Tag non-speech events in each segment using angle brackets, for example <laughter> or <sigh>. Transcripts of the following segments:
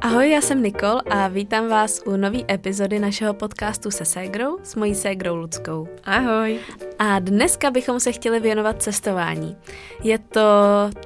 Ahoj, já jsem Nikol a vítám vás u nové epizody našeho podcastu se ségrou s mojí ségrou Ludskou. Ahoj. A dneska bychom se chtěli věnovat cestování. Je to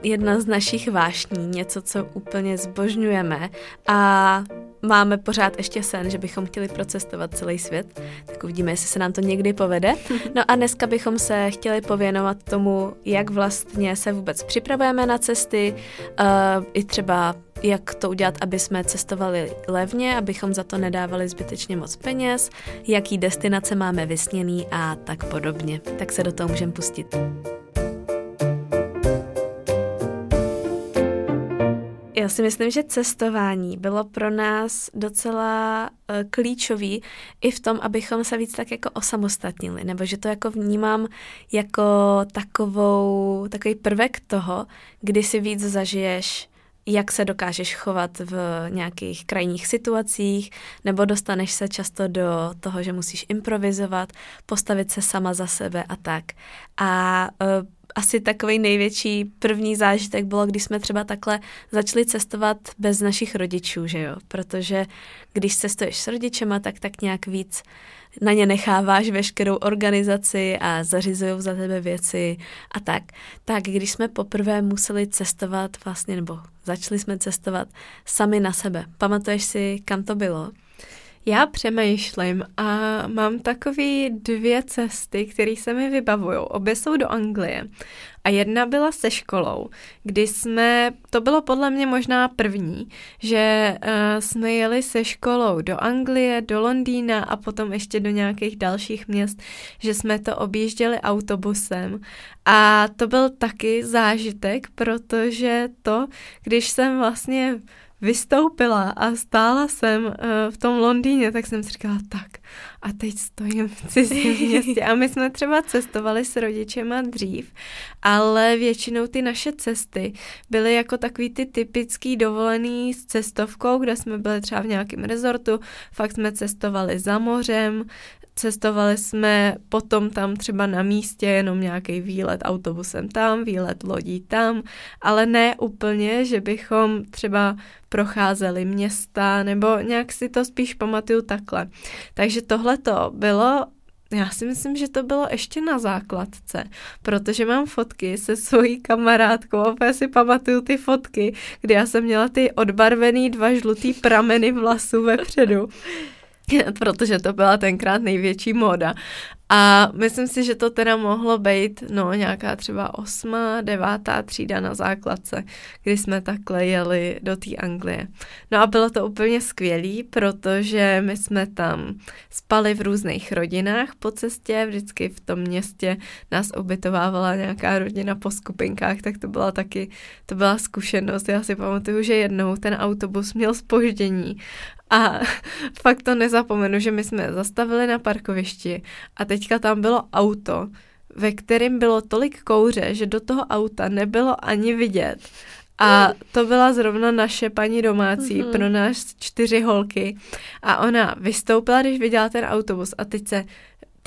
jedna z našich vášní, něco, co úplně zbožňujeme a máme pořád ještě sen, že bychom chtěli procestovat celý svět, tak uvidíme, jestli se nám to někdy povede. <laughs> No a dneska bychom se chtěli pověnovat tomu, jak vlastně se vůbec připravujeme na cesty, uh, i třeba jak to udělat, aby jsme cestovali levně, abychom za to nedávali zbytečně moc peněz, jaký destinace máme vysněný a tak podobně. Tak se do toho můžeme pustit. Já si myslím, že cestování bylo pro nás docela uh, klíčový i v tom, abychom se víc tak jako osamostatnili, nebo že to jako vnímám jako takovou, takový prvek toho, kdy si víc zažiješ jak se dokážeš chovat v nějakých krajních situacích, nebo dostaneš se často do toho, že musíš improvizovat, postavit se sama za sebe a tak. A uh, asi takový největší první zážitek bylo, když jsme třeba takhle začali cestovat bez našich rodičů, že jo? Protože když cestuješ s rodičema, tak tak nějak víc na ně necháváš veškerou organizaci a zařizují za tebe věci a tak. Tak když jsme poprvé museli cestovat vlastně, nebo začali jsme cestovat sami na sebe. Pamatuješ si, kam to bylo? Já přemýšlím a mám takové dvě cesty, které se mi vybavují. Obě jsou do Anglie. A jedna byla se školou, kdy jsme, to bylo podle mě možná první, že uh, jsme jeli se školou do Anglie, do Londýna a potom ještě do nějakých dalších měst, že jsme to objížděli autobusem. A to byl taky zážitek, protože to, když jsem vlastně vystoupila a stála jsem uh, v tom Londýně, tak jsem si říkala, tak a teď stojím v cizím <laughs> městě. A my jsme třeba cestovali s rodičema dřív, ale většinou ty naše cesty byly jako takový ty typický dovolený s cestovkou, kde jsme byli třeba v nějakém rezortu, fakt jsme cestovali za mořem, Cestovali jsme potom tam třeba na místě jenom nějaký výlet autobusem tam, výlet lodí tam, ale ne úplně, že bychom třeba procházeli města, nebo nějak si to spíš pamatuju takhle. Takže tohle to bylo já si myslím, že to bylo ještě na základce, protože mám fotky se svojí kamarádkou, opět si pamatuju ty fotky, kdy já jsem měla ty odbarvený dva žlutý prameny vlasů vepředu. <laughs> <laughs> protože to byla tenkrát největší móda. A myslím si, že to teda mohlo být no, nějaká třeba osma, devátá třída na základce, kdy jsme takhle jeli do té Anglie. No a bylo to úplně skvělý, protože my jsme tam spali v různých rodinách po cestě, vždycky v tom městě nás ubytovávala nějaká rodina po skupinkách, tak to byla taky, to byla zkušenost. Já si pamatuju, že jednou ten autobus měl spoždění a <laughs> fakt to nezapomenu, že my jsme zastavili na parkovišti a teďka tam bylo auto, ve kterém bylo tolik kouře, že do toho auta nebylo ani vidět. A to byla zrovna naše paní domácí mm-hmm. pro nás čtyři holky. A ona vystoupila, když viděla ten autobus a teď se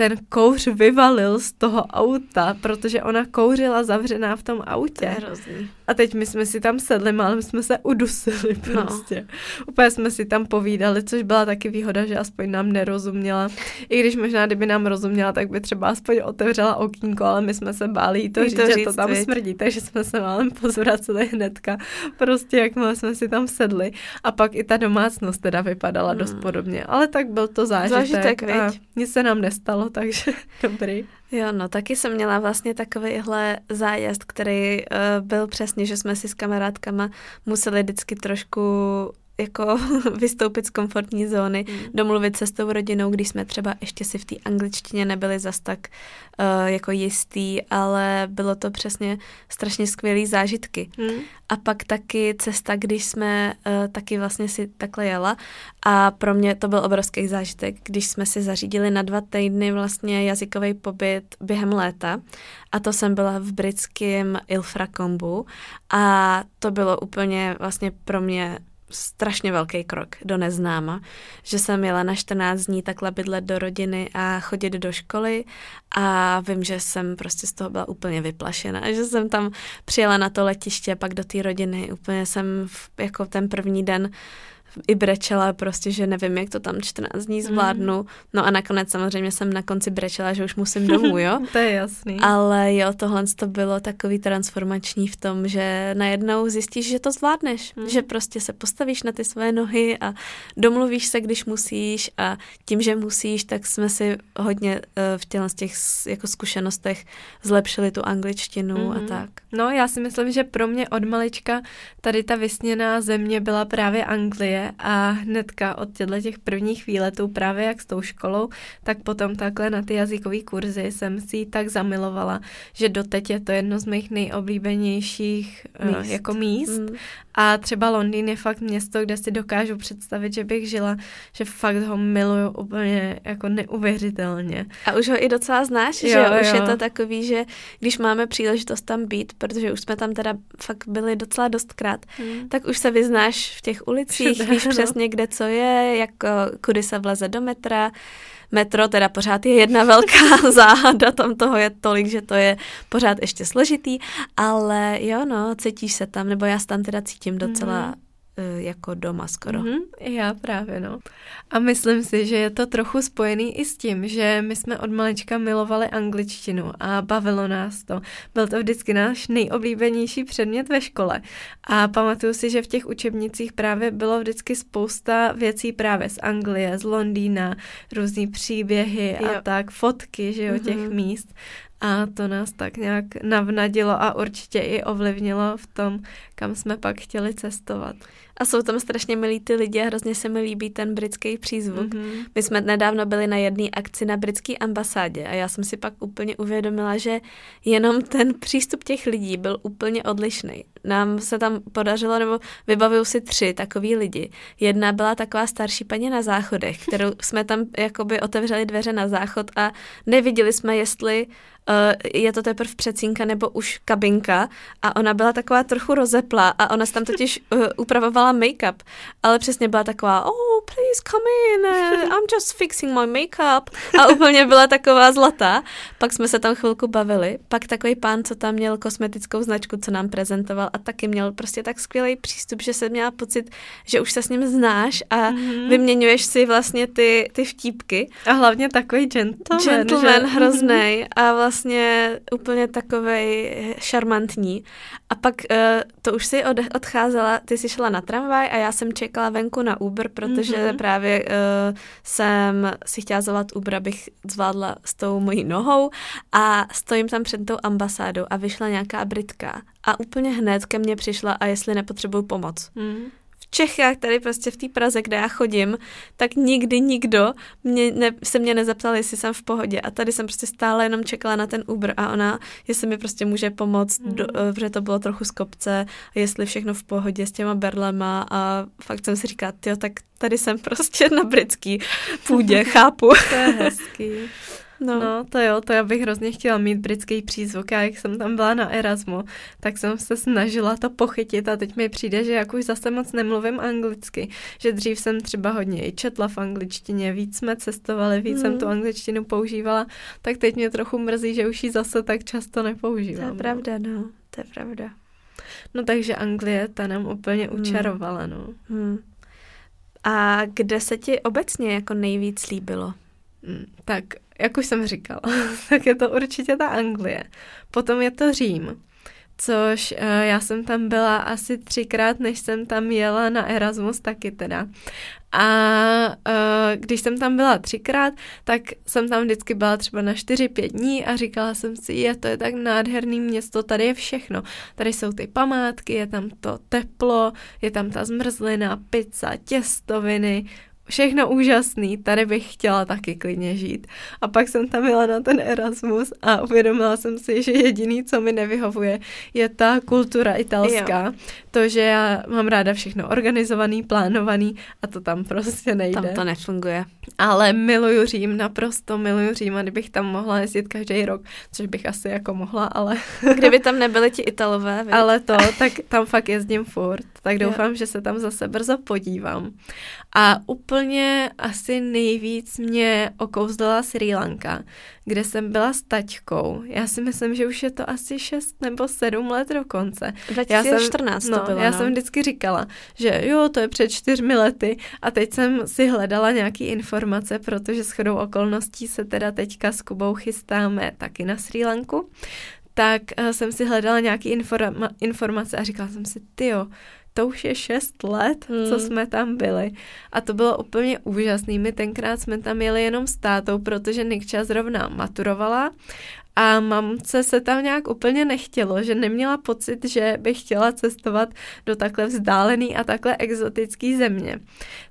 ten kouř vyvalil z toho auta, protože ona kouřila zavřená v tom autě. To je hrozný. A teď my jsme si tam sedli, málem jsme se udusili no. prostě. No. Úplně jsme si tam povídali, což byla taky výhoda, že aspoň nám nerozuměla. I když možná, kdyby nám rozuměla, tak by třeba aspoň otevřela okýnko, ale my jsme se báli to, říct, to říct, že to tam víc. smrdí, takže jsme se málem pozvraceli hnedka. Prostě jakmile jsme si tam sedli. A pak i ta domácnost teda vypadala hmm. dost podobně. Ale tak byl to zážitek. Zážitek, a nic se nám nestalo, takže <laughs> dobrý. Jo, no taky jsem měla vlastně takovýhle zájezd, který uh, byl přesně, že jsme si s kamarádkama museli vždycky trošku jako <laughs> vystoupit z komfortní zóny, mm. domluvit se s tou rodinou, když jsme třeba ještě si v té angličtině nebyli zas tak uh, jako jistý, ale bylo to přesně strašně skvělý zážitky. Mm. A pak taky cesta, když jsme uh, taky vlastně si takhle jela a pro mě to byl obrovský zážitek, když jsme si zařídili na dva týdny vlastně jazykový pobyt během léta a to jsem byla v britském Ilfracombu a to bylo úplně vlastně pro mě strašně velký krok do neznáma, že jsem jela na 14 dní takhle bydlet do rodiny a chodit do školy a vím, že jsem prostě z toho byla úplně vyplašena, že jsem tam přijela na to letiště, pak do té rodiny, úplně jsem v, jako ten první den i brečela prostě, že nevím, jak to tam 14 dní zvládnu. Mm. No a nakonec samozřejmě jsem na konci brečela, že už musím domů, jo. <laughs> to je jasný. Ale jo, tohle to bylo takový transformační v tom, že najednou zjistíš, že to zvládneš, mm. že prostě se postavíš na ty své nohy a domluvíš se, když musíš a tím, že musíš, tak jsme si hodně uh, v z těch jako zkušenostech zlepšili tu angličtinu mm. a mhm. tak. No, já si myslím, že pro mě od malička tady ta vysněná země byla právě Anglie a hnedka od těchto těch prvních výletů právě jak s tou školou, tak potom takhle na ty jazykové kurzy jsem si ji tak zamilovala, že doteď je to jedno z mých nejoblíbenějších eh, míst. Jako míst mm. a třeba Londýn je fakt město, kde si dokážu představit, že bych žila, že fakt ho miluju úplně jako neuvěřitelně. A už ho i docela znáš, jo, že jo? už jo. je to takový, že když máme příležitost tam být, protože už jsme tam teda fakt byli docela dostkrát, mm. tak už se vyznáš v těch ulicích, <laughs> víš <laughs> přesně, kde co je, jak, kudy se vleze do metra. Metro teda pořád je jedna velká <laughs> záhada, tam toho je tolik, že to je pořád ještě složitý, ale jo, no, cítíš se tam, nebo já se tam teda cítím docela mm. E, jako doma skoro. Mm-hmm, já právě, no. A myslím si, že je to trochu spojený i s tím, že my jsme od malička milovali angličtinu a bavilo nás to. Byl to vždycky náš nejoblíbenější předmět ve škole. A pamatuju si, že v těch učebnicích právě bylo vždycky spousta věcí právě z Anglie, z Londýna, různý příběhy jo. a tak, fotky, že jo, mm-hmm. těch míst. A to nás tak nějak navnadilo a určitě i ovlivnilo v tom, kam jsme pak chtěli cestovat. A jsou tam strašně milí ty lidi a hrozně se mi líbí ten britský přízvuk. Mm-hmm. My jsme nedávno byli na jedné akci na britské ambasádě a já jsem si pak úplně uvědomila, že jenom ten přístup těch lidí byl úplně odlišný. Nám se tam podařilo, nebo vybavuju si tři takový lidi. Jedna byla taková starší paní na záchodech, <laughs> kterou jsme tam jakoby otevřeli dveře na záchod a neviděli jsme, jestli uh, je to teprve předsínka nebo už kabinka a ona byla taková trochu rozepla a ona se tam totiž uh, upravovala make-up, ale přesně byla taková, oh, please come in, <laughs> I'm just fixing my make-up a úplně byla taková zlatá. Pak jsme se tam chvilku bavili, pak takový pán, co tam měl kosmetickou značku, co nám prezentoval a taky měl prostě tak skvělý přístup, že se měla pocit, že už se s ním znáš a mm-hmm. vyměňuješ si vlastně ty, ty vtípky. A hlavně takový gentleman. Gentleman, že? hroznej a vlastně úplně takovej šarmantní. A pak uh, to už si od, odcházela, ty jsi šla na tramvaj a já jsem čekala venku na Uber, protože mm-hmm. právě uh, jsem si chtěla zavolat Uber, abych zvládla s tou mojí nohou a stojím tam před tou ambasádou a vyšla nějaká Britka a úplně hned ke mně přišla a jestli nepotřebuju pomoc. Mm. Čechách, tady prostě v té Praze, kde já chodím, tak nikdy nikdo mě ne, se mě nezeptal, jestli jsem v pohodě. A tady jsem prostě stále jenom čekala na ten Uber a ona, jestli mi prostě může pomoct, mm. do, eh, protože to bylo trochu z kopce, jestli všechno v pohodě s těma berlema a fakt jsem si říkala, jo, tak tady jsem prostě na britský půdě, <laughs> chápu. to je hezký. <laughs> No. no, to jo, to já bych hrozně chtěla mít britský přízvuk. Já jak jsem tam byla na Erasmu, tak jsem se snažila to pochytit a teď mi přijde, že jak už zase moc nemluvím anglicky, že dřív jsem třeba hodně i četla v angličtině, víc jsme cestovali, víc hmm. jsem tu angličtinu používala, tak teď mě trochu mrzí, že už ji zase tak často nepoužívám. To je no. pravda, no, to je pravda. No takže Anglie, ta nám úplně hmm. učarovala, no. Hmm. A kde se ti obecně jako nejvíc líbilo? Hmm, tak jak už jsem říkala, <laughs> tak je to určitě ta Anglie. Potom je to Řím, což uh, já jsem tam byla asi třikrát, než jsem tam jela na Erasmus taky teda. A uh, když jsem tam byla třikrát, tak jsem tam vždycky byla třeba na čtyři, pět dní a říkala jsem si, je to je tak nádherný město, tady je všechno. Tady jsou ty památky, je tam to teplo, je tam ta zmrzlina, pizza, těstoviny, všechno úžasný, tady bych chtěla taky klidně žít. A pak jsem tam byla na ten Erasmus a uvědomila jsem si, že jediný, co mi nevyhovuje, je ta kultura italská. Jo. to, že já mám ráda všechno organizovaný, plánovaný a to tam prostě nejde. Tam to nefunguje. Ale miluju Řím, naprosto miluju Řím a kdybych tam mohla jezdit každý rok, což bych asi jako mohla, ale... <laughs> Kdyby tam nebyli ti Italové, víc? Ale to, tak tam fakt jezdím furt, tak doufám, jo. že se tam zase brzo podívám. A úplně asi nejvíc mě okouzlila Sri Lanka, kde jsem byla s taťkou. Já si myslím, že už je to asi 6 nebo 7 let dokonce. 2014 já jsem, to no, bylo, Já no. jsem vždycky říkala, že jo, to je před čtyřmi lety a teď jsem si hledala nějaký informace, protože s chodou okolností se teda teďka s Kubou chystáme taky na Sri Lanku tak uh, jsem si hledala nějaký informa- informace a říkala jsem si, tyjo, to už je šest let, hmm. co jsme tam byli. A to bylo úplně úžasný. My tenkrát jsme tam jeli jenom s tátou, protože Nikča zrovna maturovala a mamce se tam nějak úplně nechtělo, že neměla pocit, že by chtěla cestovat do takhle vzdálený a takhle exotický země.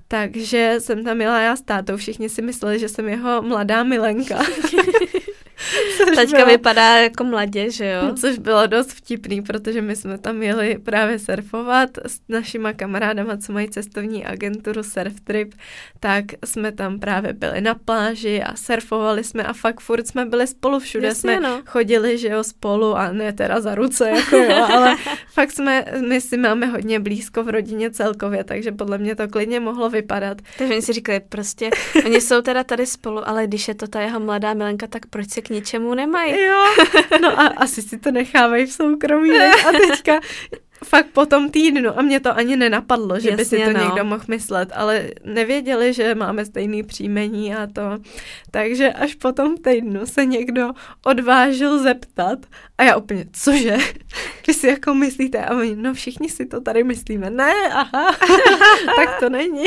Takže jsem tam jela já s tátou, všichni si mysleli, že jsem jeho mladá milenka. <laughs> Teďka bylo, vypadá jako mladě, že jo? Což bylo dost vtipný, protože my jsme tam jeli právě surfovat s našima kamarádama, co mají cestovní agenturu Surf Trip, tak jsme tam právě byli na pláži a surfovali jsme a fakt furt jsme byli spolu všude, Jasně, jsme no. chodili, že jo, spolu a ne teda za ruce, jako jo, <laughs> ale fakt jsme, my si máme hodně blízko v rodině celkově, takže podle mě to klidně mohlo vypadat. Takže oni si říkali, prostě, oni jsou teda tady spolu, ale když je to ta jeho mladá milenka, tak proč se k ničemu nemají. Jo, <laughs> no a asi si to nechávají v soukromí. A teďka fakt po tom týdnu a mě to ani nenapadlo, že Jasně, by si to no. někdo mohl myslet, ale nevěděli, že máme stejný příjmení a to. Takže až po tom týdnu se někdo odvážil zeptat a já úplně, cože? <laughs> Vy si jako myslíte? A my, no všichni si to tady myslíme. Ne, aha, <laughs> tak to není.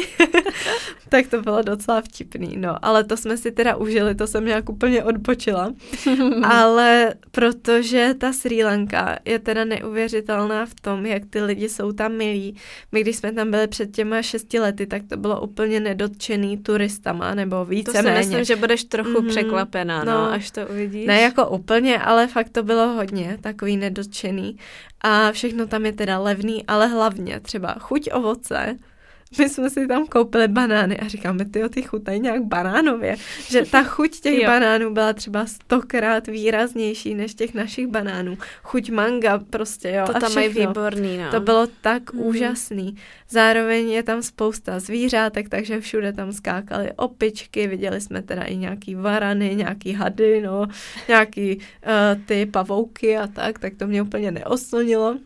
<laughs> tak to bylo docela vtipný, no. Ale to jsme si teda užili, to jsem nějak úplně odbočila. ale protože ta Sri Lanka je teda neuvěřitelná v tom, jak ty lidi jsou tam milí. My, když jsme tam byli před těma šesti lety, tak to bylo úplně nedotčený turistama, nebo více To si méně. myslím, že budeš trochu mm-hmm. překvapená, no, no, až to uvidíš. Ne jako úplně, ale fakt to bylo hodně takový nedotčený. A všechno tam je teda levný, ale hlavně třeba chuť ovoce, <laughs> my jsme si tam koupili banány a říkáme, ty ty chutají nějak banánově. Že ta chuť těch <laughs> jo. banánů byla třeba stokrát výraznější než těch našich banánů. Chuť manga prostě, jo. To tam mají výborný, no. To bylo tak mm. úžasný. Zároveň je tam spousta zvířátek, takže všude tam skákaly opičky, viděli jsme teda i nějaký varany, nějaký hady, no, nějaký uh, ty pavouky a tak, tak to mě úplně neoslnilo.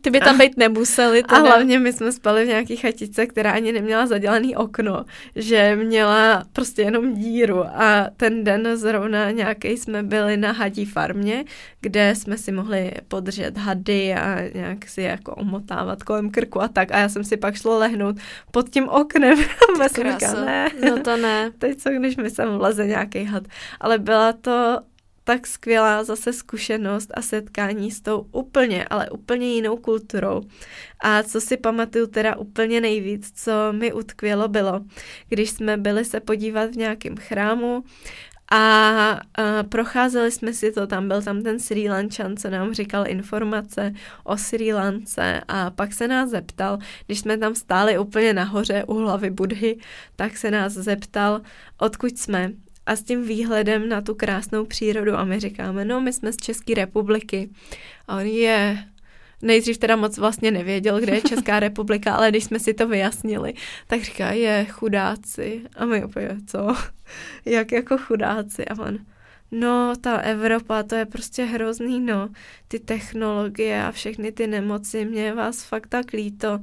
Ty by tam být nemuseli. Teda. A hlavně my jsme spali v nějaký chatice, která ani neměla zadělaný okno, že měla prostě jenom díru a ten den zrovna nějaký jsme byli na hadí farmě, kde jsme si mohli podržet hady a nějak si jako omotávat kolem krku a tak a já jsem si pak šlo lehnout pod tím oknem. <laughs> jsem říkala, ne. No to ne. <laughs> Teď co, když mi sem vleze nějaký had. Ale byla to tak skvělá zase zkušenost a setkání s tou úplně, ale úplně jinou kulturou. A co si pamatuju teda úplně nejvíc, co mi utkvělo bylo, když jsme byli se podívat v nějakém chrámu a, a procházeli jsme si to, tam byl tam ten Sri Lančan, co nám říkal informace o Sri Lance a pak se nás zeptal, když jsme tam stáli úplně nahoře u hlavy Budhy, tak se nás zeptal, odkud jsme a s tím výhledem na tu krásnou přírodu a my říkáme, no my jsme z České republiky a on je, nejdřív teda moc vlastně nevěděl, kde je Česká <laughs> republika, ale když jsme si to vyjasnili, tak říká, je chudáci. A my úplně, co? <laughs> Jak jako chudáci? A on, no ta Evropa, to je prostě hrozný, no. Ty technologie a všechny ty nemoci, mě vás fakt tak líto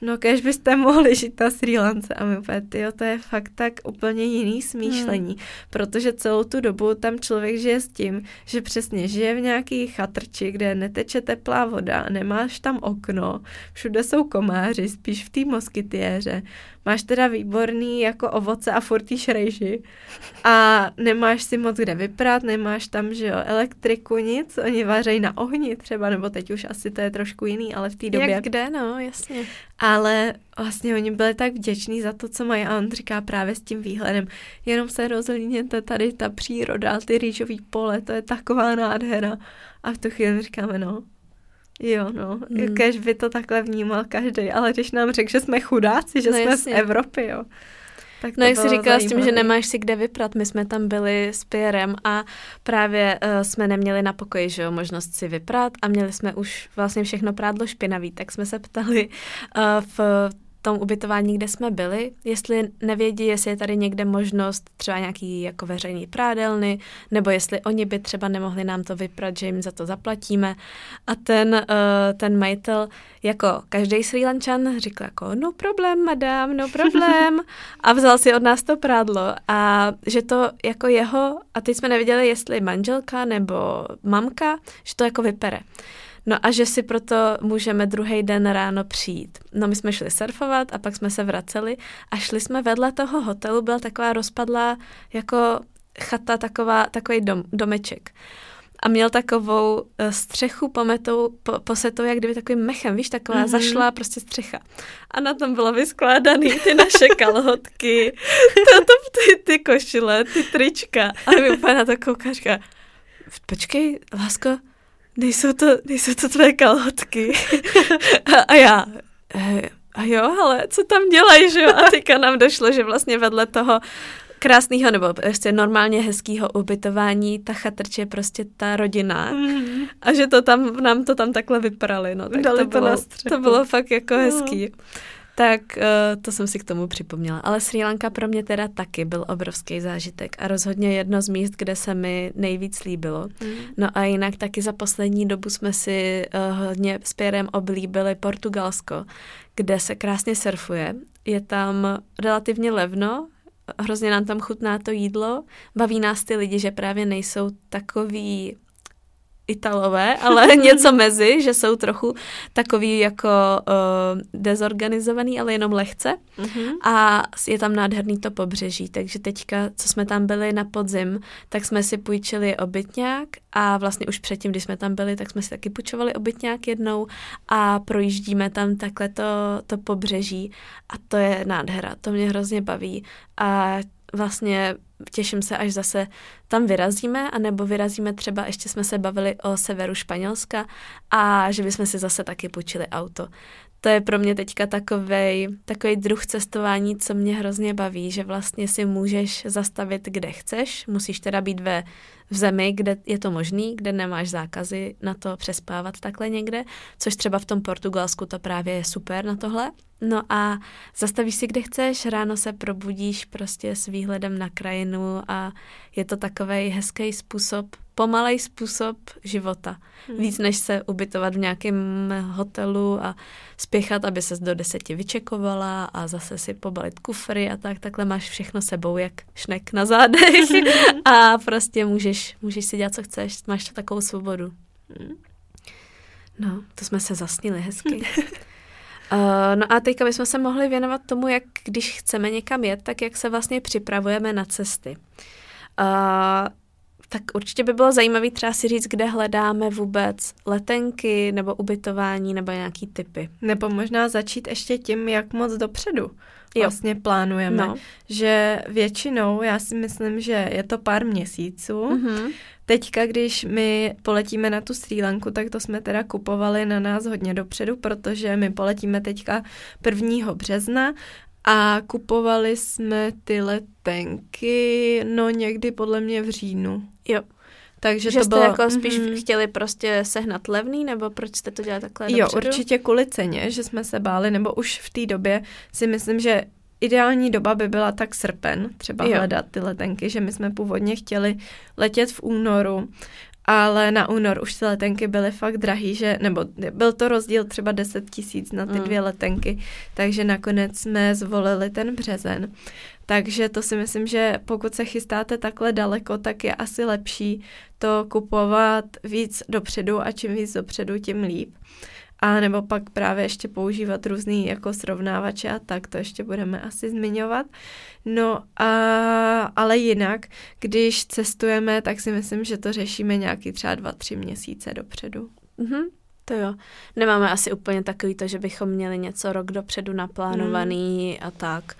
no kež byste mohli žít na Sri Lance a my úplně, tyjo, to je fakt tak úplně jiný smýšlení, hmm. protože celou tu dobu tam člověk žije s tím, že přesně žije v nějaký chatrči, kde neteče teplá voda, nemáš tam okno, všude jsou komáři, spíš v té moskytiéře, máš teda výborný jako ovoce a furt šrejži a nemáš si moc kde vyprat, nemáš tam, že jo, elektriku, nic, oni vařejí na ohni třeba, nebo teď už asi to je trošku jiný, ale v té době. Jak kde, no, jasně. Ale vlastně oni byli tak vděční za to, co mají a on říká právě s tím výhledem, jenom se rozhlídněte tady ta příroda, ty rýžový pole, to je taková nádhera. A v tu chvíli říkáme, no, Jo, no, hmm. kež by to takhle vnímal každý, ale když nám řekl, že jsme chudáci, že no, jsme jasně. z Evropy, jo. Tak no jak jsi říkala zajímavý. s tím, že nemáš si kde vyprat, my jsme tam byli s Pierrem a právě uh, jsme neměli na pokoji, že jo, možnost si vyprat a měli jsme už vlastně všechno prádlo špinavý, tak jsme se ptali uh, v tom ubytování, kde jsme byli, jestli nevědí, jestli je tady někde možnost třeba nějaký jako veřejný prádelny, nebo jestli oni by třeba nemohli nám to vyprat, že jim za to zaplatíme. A ten, uh, ten majitel, jako každý Sri Lančan, říkal jako no problém, madam, no problém. <laughs> A vzal si od nás to prádlo. A že to jako jeho, a teď jsme nevěděli, jestli manželka nebo mamka, že to jako vypere. No a že si proto můžeme druhý den ráno přijít. No my jsme šli surfovat a pak jsme se vraceli a šli jsme vedle toho hotelu, byla taková rozpadlá jako chata, taková, takový dom, domeček. A měl takovou eh, střechu pometou, po, posetou, jak kdyby takovým mechem, víš, taková mm-hmm. zašla prostě střecha. A na tom bylo vyskládaný ty naše kalhotky, <laughs> to, to, ty, ty košile, ty trička. A my úplně na to koukáš, počkej, lásko, nejsou to, nejsou to tvé kalhotky. a, a já, e, a jo, ale co tam dělají, že jo? A teďka nám došlo, že vlastně vedle toho krásného nebo prostě normálně hezkého ubytování ta chatrč je prostě ta rodina mm. a že to tam, nám to tam takhle vyprali, no tak Dali to, bylo, to bylo fakt jako no. Tak uh, to jsem si k tomu připomněla. Ale Sri Lanka pro mě teda taky byl obrovský zážitek a rozhodně jedno z míst, kde se mi nejvíc líbilo. Mm. No a jinak taky za poslední dobu jsme si uh, hodně s Pierrem oblíbili Portugalsko, kde se krásně surfuje. Je tam relativně levno, hrozně nám tam chutná to jídlo. Baví nás ty lidi, že právě nejsou takový Italové, <laughs> ale <laughs> něco mezi, že jsou trochu takový jako uh, dezorganizovaný, ale jenom lehce. Mm-hmm. A je tam nádherný to pobřeží, takže teďka, co jsme tam byli na podzim, tak jsme si půjčili obytňák a vlastně už předtím, když jsme tam byli, tak jsme si taky půjčovali obytňák jednou a projíždíme tam takhle to, to pobřeží a to je nádhera, to mě hrozně baví a vlastně těším se, až zase tam vyrazíme, anebo vyrazíme třeba, ještě jsme se bavili o severu Španělska a že bychom si zase taky půjčili auto. To je pro mě teďka takovej, takovej druh cestování, co mě hrozně baví, že vlastně si můžeš zastavit, kde chceš, musíš teda být ve v zemi, kde je to možný, kde nemáš zákazy na to přespávat takhle někde, což třeba v tom Portugalsku to právě je super na tohle. No a zastavíš si, kde chceš, ráno se probudíš prostě s výhledem na krajinu a je to takový hezký způsob, pomalej způsob života. Hmm. Víc než se ubytovat v nějakém hotelu a spěchat, aby ses do deseti vyčekovala a zase si pobalit kufry a tak. Takhle máš všechno sebou, jak šnek na zádech <laughs> a prostě můžeš, můžeš si dělat, co chceš. Máš to takovou svobodu. Hmm. No, to jsme se zasnili hezky. Uh, <laughs> no a teďka bychom se mohli věnovat tomu, jak když chceme někam jet, tak jak se vlastně připravujeme na cesty. Uh, tak určitě by bylo zajímavé třeba si říct, kde hledáme vůbec letenky nebo ubytování nebo nějaký typy. Nebo možná začít ještě tím, jak moc dopředu vlastně jo. plánujeme. No. Že většinou, já si myslím, že je to pár měsíců. Mm-hmm. Teďka, když my poletíme na tu Sri Lanku, tak to jsme teda kupovali na nás hodně dopředu, protože my poletíme teďka 1. března a kupovali jsme ty letenky, no někdy podle mě v říjnu. Jo. Takže že to jste bylo, jako spíš mm-hmm. chtěli prostě sehnat levný, nebo proč jste to dělali takhle Jo, dopředu? určitě kvůli ceně, že jsme se báli, nebo už v té době si myslím, že ideální doba by byla tak srpen, třeba jo. hledat ty letenky, že my jsme původně chtěli letět v únoru, ale na únor už ty letenky byly fakt drahý, že, nebo byl to rozdíl třeba 10 tisíc na ty mm. dvě letenky, takže nakonec jsme zvolili ten březen. Takže to si myslím, že pokud se chystáte takhle daleko, tak je asi lepší to kupovat víc dopředu a čím víc dopředu, tím líp. A nebo pak právě ještě používat různý jako srovnávače a tak, to ještě budeme asi zmiňovat. No a, ale jinak, když cestujeme, tak si myslím, že to řešíme nějaký třeba dva, tři měsíce dopředu. Mm-hmm To jo. Nemáme asi úplně takový to, že bychom měli něco rok dopředu naplánovaný mm. a tak.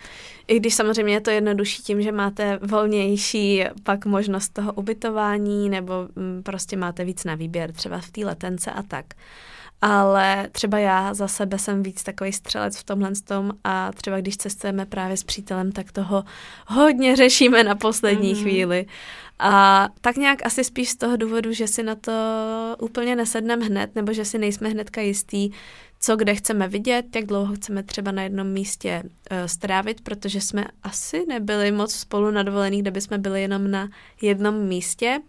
I když samozřejmě je to jednodušší tím, že máte volnější pak možnost toho ubytování nebo mm, prostě máte víc na výběr třeba v té letence a tak. Ale třeba já za sebe jsem víc takový střelec v tomhle tom a třeba když cestujeme právě s přítelem, tak toho hodně řešíme na poslední mm. chvíli. A tak nějak asi spíš z toho důvodu, že si na to úplně nesedneme hned, nebo že si nejsme hnedka jistý, co kde chceme vidět, jak dlouho chceme třeba na jednom místě uh, strávit, protože jsme asi nebyli moc spolu na dovolených, kde bychom byli jenom na jednom místě.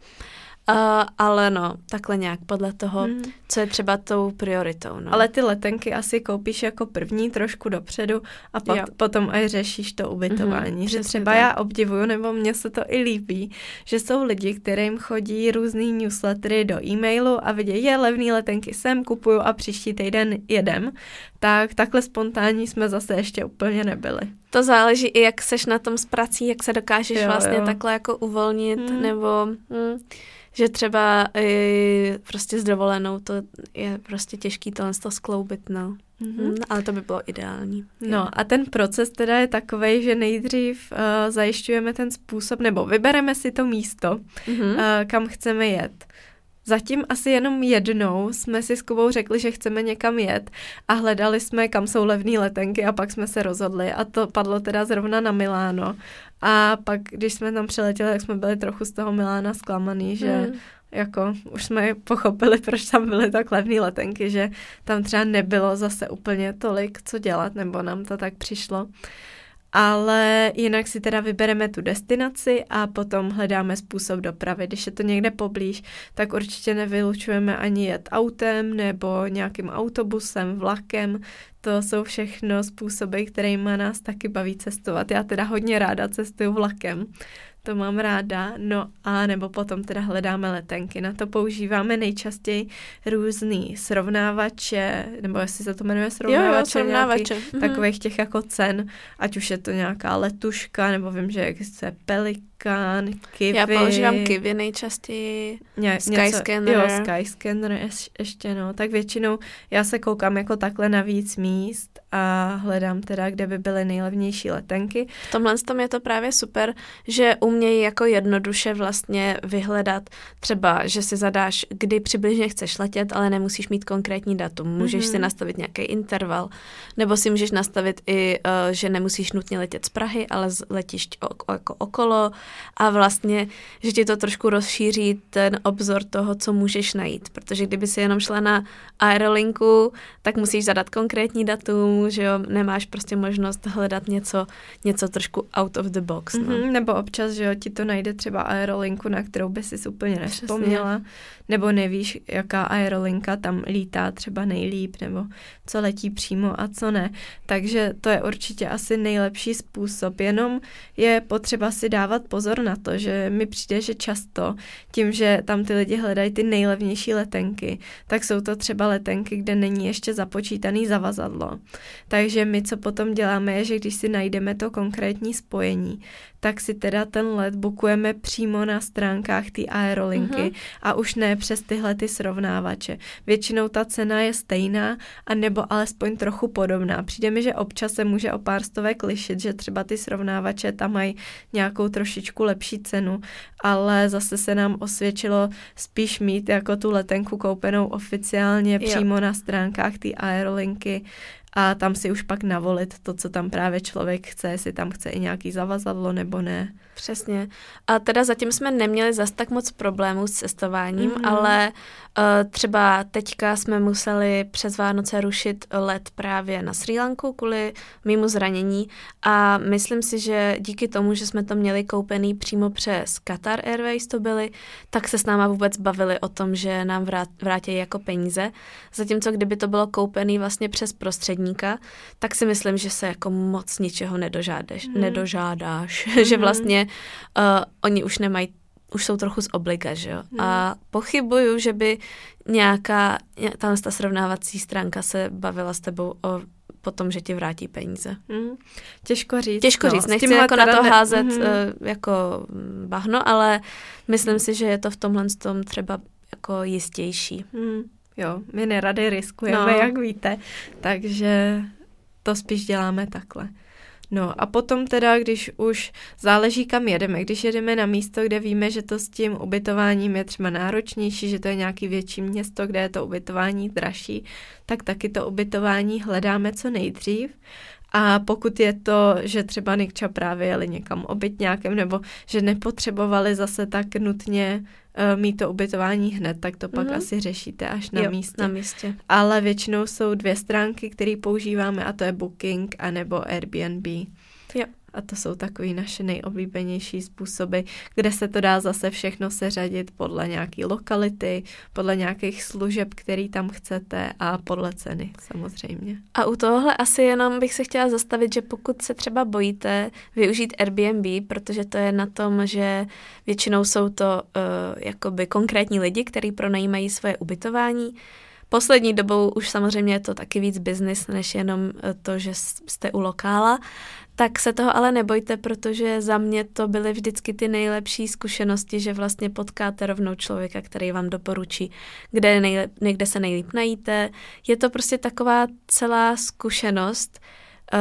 Uh, ale no, takhle nějak podle toho, hmm. co je třeba tou prioritou. No. Ale ty letenky asi koupíš jako první trošku dopředu a pot, potom aj řešíš to ubytování. Mm-hmm, že třeba tak. já obdivuju, nebo mně se to i líbí, že jsou lidi, kterým chodí různý newslettery do e-mailu a vidějí, je levný letenky sem, kupuju a příští týden jedem. Tak takhle spontánní jsme zase ještě úplně nebyli. To záleží i jak seš na tom s prací, jak se dokážeš jo, vlastně jo. takhle jako uvolnit, hmm. nebo... Hmm, že třeba i prostě s dovolenou to je prostě těžký tohle to skloubit, no. Mm-hmm. ale to by bylo ideální. No a ten proces teda je takový, že nejdřív uh, zajišťujeme ten způsob, nebo vybereme si to místo, mm-hmm. uh, kam chceme jet. Zatím asi jenom jednou jsme si s Kubou řekli, že chceme někam jet a hledali jsme, kam jsou levné letenky a pak jsme se rozhodli a to padlo teda zrovna na Miláno. A pak, když jsme tam přiletěli, tak jsme byli trochu z toho Milána zklamaný, že mm. jako už jsme pochopili, proč tam byly tak levné letenky, že tam třeba nebylo zase úplně tolik, co dělat, nebo nám to tak přišlo ale jinak si teda vybereme tu destinaci a potom hledáme způsob dopravy. Když je to někde poblíž, tak určitě nevylučujeme ani jet autem nebo nějakým autobusem, vlakem. To jsou všechno způsoby, kterými nás taky baví cestovat. Já teda hodně ráda cestuju vlakem to mám ráda, no a nebo potom teda hledáme letenky. Na to používáme nejčastěji různý srovnávače, nebo jestli se to jmenuje srovnávače, jo, jo, srovnávače. Nějaký, mm-hmm. takových těch jako cen, ať už je to nějaká letuška, nebo vím, že existuje pelik, Scan, Kivy. Já používám Kivy nejčastěji, Ně, Skyscanner. Jo, Skyscanner ješ, ještě, no. Tak většinou já se koukám jako takhle na víc míst a hledám teda, kde by byly nejlevnější letenky. V tomhle tom je to právě super, že umějí jako jednoduše vlastně vyhledat třeba, že si zadáš, kdy přibližně chceš letět, ale nemusíš mít konkrétní datum. Můžeš mm-hmm. si nastavit nějaký interval, nebo si můžeš nastavit i, uh, že nemusíš nutně letět z Prahy, ale letíš o, jako okolo, a vlastně, že ti to trošku rozšíří ten obzor toho, co můžeš najít, protože kdyby si jenom šla na aerolinku, tak musíš zadat konkrétní datum, že jo, nemáš prostě možnost hledat něco, něco trošku out of the box. No. Mm-hmm, nebo občas, že jo, ti to najde třeba aerolinku, na kterou by si úplně nevzpomněla, nebo nevíš, jaká aerolinka tam lítá třeba nejlíp, nebo co letí přímo a co ne. Takže to je určitě asi nejlepší způsob, jenom je potřeba si dávat pozor pozor na to, že mi přijde, že často tím, že tam ty lidi hledají ty nejlevnější letenky, tak jsou to třeba letenky, kde není ještě započítaný zavazadlo. Takže my, co potom děláme, je, že když si najdeme to konkrétní spojení, tak si teda ten let bukujeme přímo na stránkách té aerolinky uh-huh. a už ne přes tyhle ty srovnávače. Většinou ta cena je stejná a nebo alespoň trochu podobná. Přijde mi, že občas se může o pár stovek lišit, že třeba ty srovnávače tam mají nějakou trošičku lepší cenu, ale zase se nám osvědčilo spíš mít jako tu letenku koupenou oficiálně jo. přímo na stránkách té aerolinky a tam si už pak navolit to, co tam právě člověk chce, jestli tam chce i nějaký zavazadlo nebo ne. Přesně. A teda zatím jsme neměli zas tak moc problémů s cestováním, mm-hmm. ale uh, třeba teďka jsme museli přes Vánoce rušit let právě na Sri Lanku kvůli mýmu zranění a myslím si, že díky tomu, že jsme to měli koupený přímo přes Qatar Airways to byly, tak se s náma vůbec bavili o tom, že nám vrát, vrátí jako peníze. Zatímco kdyby to bylo koupený vlastně přes prostředníka, tak si myslím, že se jako moc ničeho nedožádáš, mm. nedožádáš, mm-hmm. že vlastně uh, oni už nemají už jsou trochu z obliga, že jo. Hmm. A pochybuju, že by nějaká, tam ta srovnávací stránka se bavila s tebou o potom, že ti vrátí peníze. Hmm. Těžko říct. Těžko no, říct, nechci jako na to ne... házet hmm. uh, jako bahno, ale myslím si, že je to v tomhle tom třeba jako jistější. Hmm. jo, my nerady riskujeme, no. jak víte, takže to spíš děláme takhle. No a potom teda, když už záleží kam jedeme, když jedeme na místo, kde víme, že to s tím ubytováním je třeba náročnější, že to je nějaký větší město, kde je to ubytování dražší, tak taky to ubytování hledáme co nejdřív. A pokud je to, že třeba Nikča právě jeli někam nějakým, nebo že nepotřebovali zase tak nutně uh, mít to ubytování hned, tak to pak mm-hmm. asi řešíte až na jo, místě. na místě. Ale většinou jsou dvě stránky, které používáme a to je Booking a nebo Airbnb. Jo. A to jsou takový naše nejoblíbenější způsoby, kde se to dá zase všechno seřadit podle nějaké lokality, podle nějakých služeb, který tam chcete a podle ceny samozřejmě. A u tohohle asi jenom bych se chtěla zastavit, že pokud se třeba bojíte využít Airbnb, protože to je na tom, že většinou jsou to uh, jakoby konkrétní lidi, kteří pronajímají svoje ubytování, Poslední dobou už samozřejmě je to taky víc biznis, než jenom eh, to, že jste u lokála, tak se toho ale nebojte, protože za mě to byly vždycky ty nejlepší zkušenosti, že vlastně potkáte rovnou člověka, který vám doporučí, kde, nejlep, někde se nejlíp najíte. Je to prostě taková celá zkušenost, uh,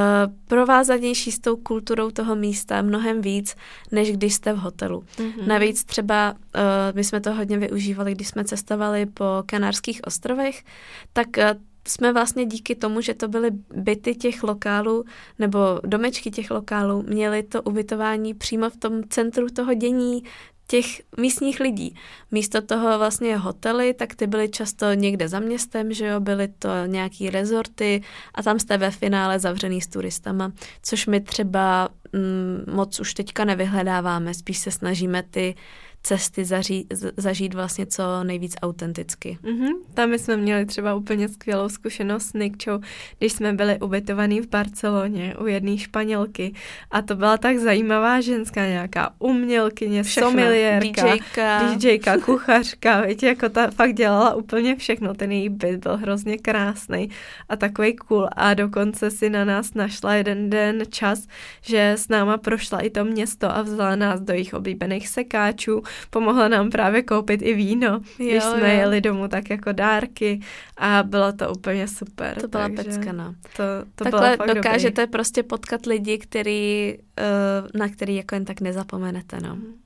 provázanější s tou kulturou toho místa mnohem víc, než když jste v hotelu. Mm-hmm. Navíc třeba uh, my jsme to hodně využívali, když jsme cestovali po Kanárských ostrovech, tak uh, jsme vlastně díky tomu, že to byly byty těch lokálů nebo domečky těch lokálů, měli to ubytování přímo v tom centru toho dění těch místních lidí. Místo toho vlastně hotely, tak ty byly často někde za městem, že jo, byly to nějaký rezorty a tam jste ve finále zavřený s turistama, což my třeba mm, moc už teďka nevyhledáváme, spíš se snažíme ty cesty zaří, zažít vlastně co nejvíc autenticky. Mm-hmm. Tam jsme měli třeba úplně skvělou zkušenost s Nikčou, když jsme byli ubytovaní v Barceloně u jedné Španělky a to byla tak zajímavá ženská, nějaká umělkyně, všechno. someliérka, DJka. DJka, <laughs> kuchařka, víte, jako ta fakt dělala úplně všechno, ten její byt byl hrozně krásný a takový cool a dokonce si na nás našla jeden den čas, že s náma prošla i to město a vzala nás do jejich oblíbených sekáčů, pomohla nám právě koupit i víno, jo, když jsme jo. jeli domů tak jako dárky a bylo to úplně super. To byla pecka, no. To, to Takhle bylo dokážete dobrý. prostě potkat lidi, který, eh, na který jako jen tak nezapomenete, no. Hmm.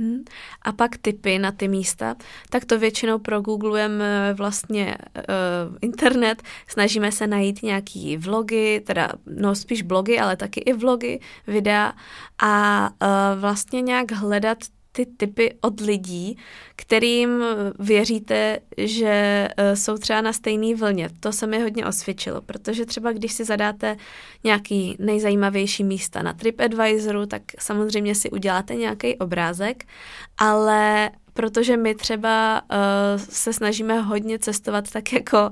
Hmm. A pak typy na ty místa, tak to většinou progooglujeme vlastně uh, internet, snažíme se najít nějaký vlogy, teda no spíš blogy, ale taky i vlogy, videa a uh, vlastně nějak hledat ty typy od lidí, kterým věříte, že e, jsou třeba na stejné vlně. To se mi hodně osvědčilo, protože třeba když si zadáte nějaký nejzajímavější místa na TripAdvisoru, tak samozřejmě si uděláte nějaký obrázek, ale protože my třeba uh, se snažíme hodně cestovat tak jako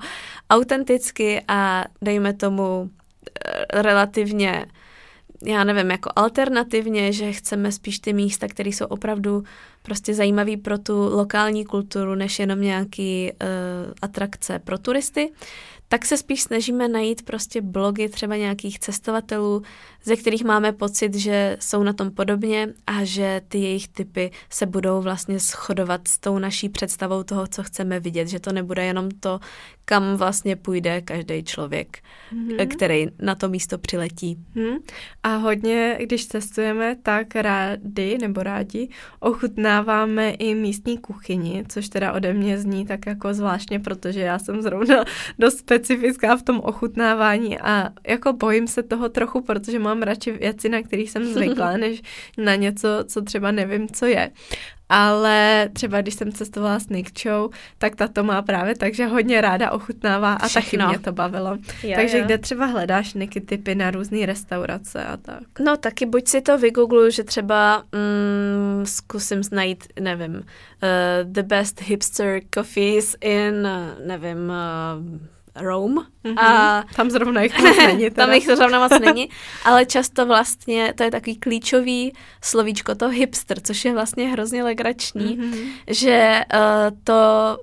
autenticky a dejme tomu uh, relativně já nevím, jako alternativně, že chceme spíš ty místa, které jsou opravdu prostě zajímavé pro tu lokální kulturu, než jenom nějaký uh, atrakce pro turisty, tak se spíš snažíme najít prostě blogy třeba nějakých cestovatelů, ze kterých máme pocit, že jsou na tom podobně a že ty jejich typy se budou vlastně shodovat s tou naší představou toho, co chceme vidět, že to nebude jenom to, kam vlastně půjde každý člověk, mm-hmm. který na to místo přiletí. Mm. A hodně, když cestujeme, tak rádi nebo rádi ochutnáváme i místní kuchyni, což teda ode mě zní tak jako zvláštně, protože já jsem zrovna <laughs> dost specifická v tom ochutnávání a jako bojím se toho trochu, protože mám radši věci, na kterých jsem zvyklá, <laughs> než na něco, co třeba nevím, co je. Ale třeba když jsem cestovala s Nikčou, tak ta to má právě tak, že hodně ráda ochutnává a Všechno. taky mě to bavilo. Jo, Takže jo. kde třeba hledáš Niky typy na různé restaurace a tak? No taky buď si to vygoogluju, že třeba mm, zkusím najít, nevím, uh, the best hipster coffees in, uh, nevím, uh, Rome. Mm-hmm. A tam zrovna jich <laughs> moc není. Teda. tam jich zrovna moc není, ale často vlastně to je takový klíčový slovíčko, to hipster, což je vlastně hrozně legrační, mm-hmm. že uh, to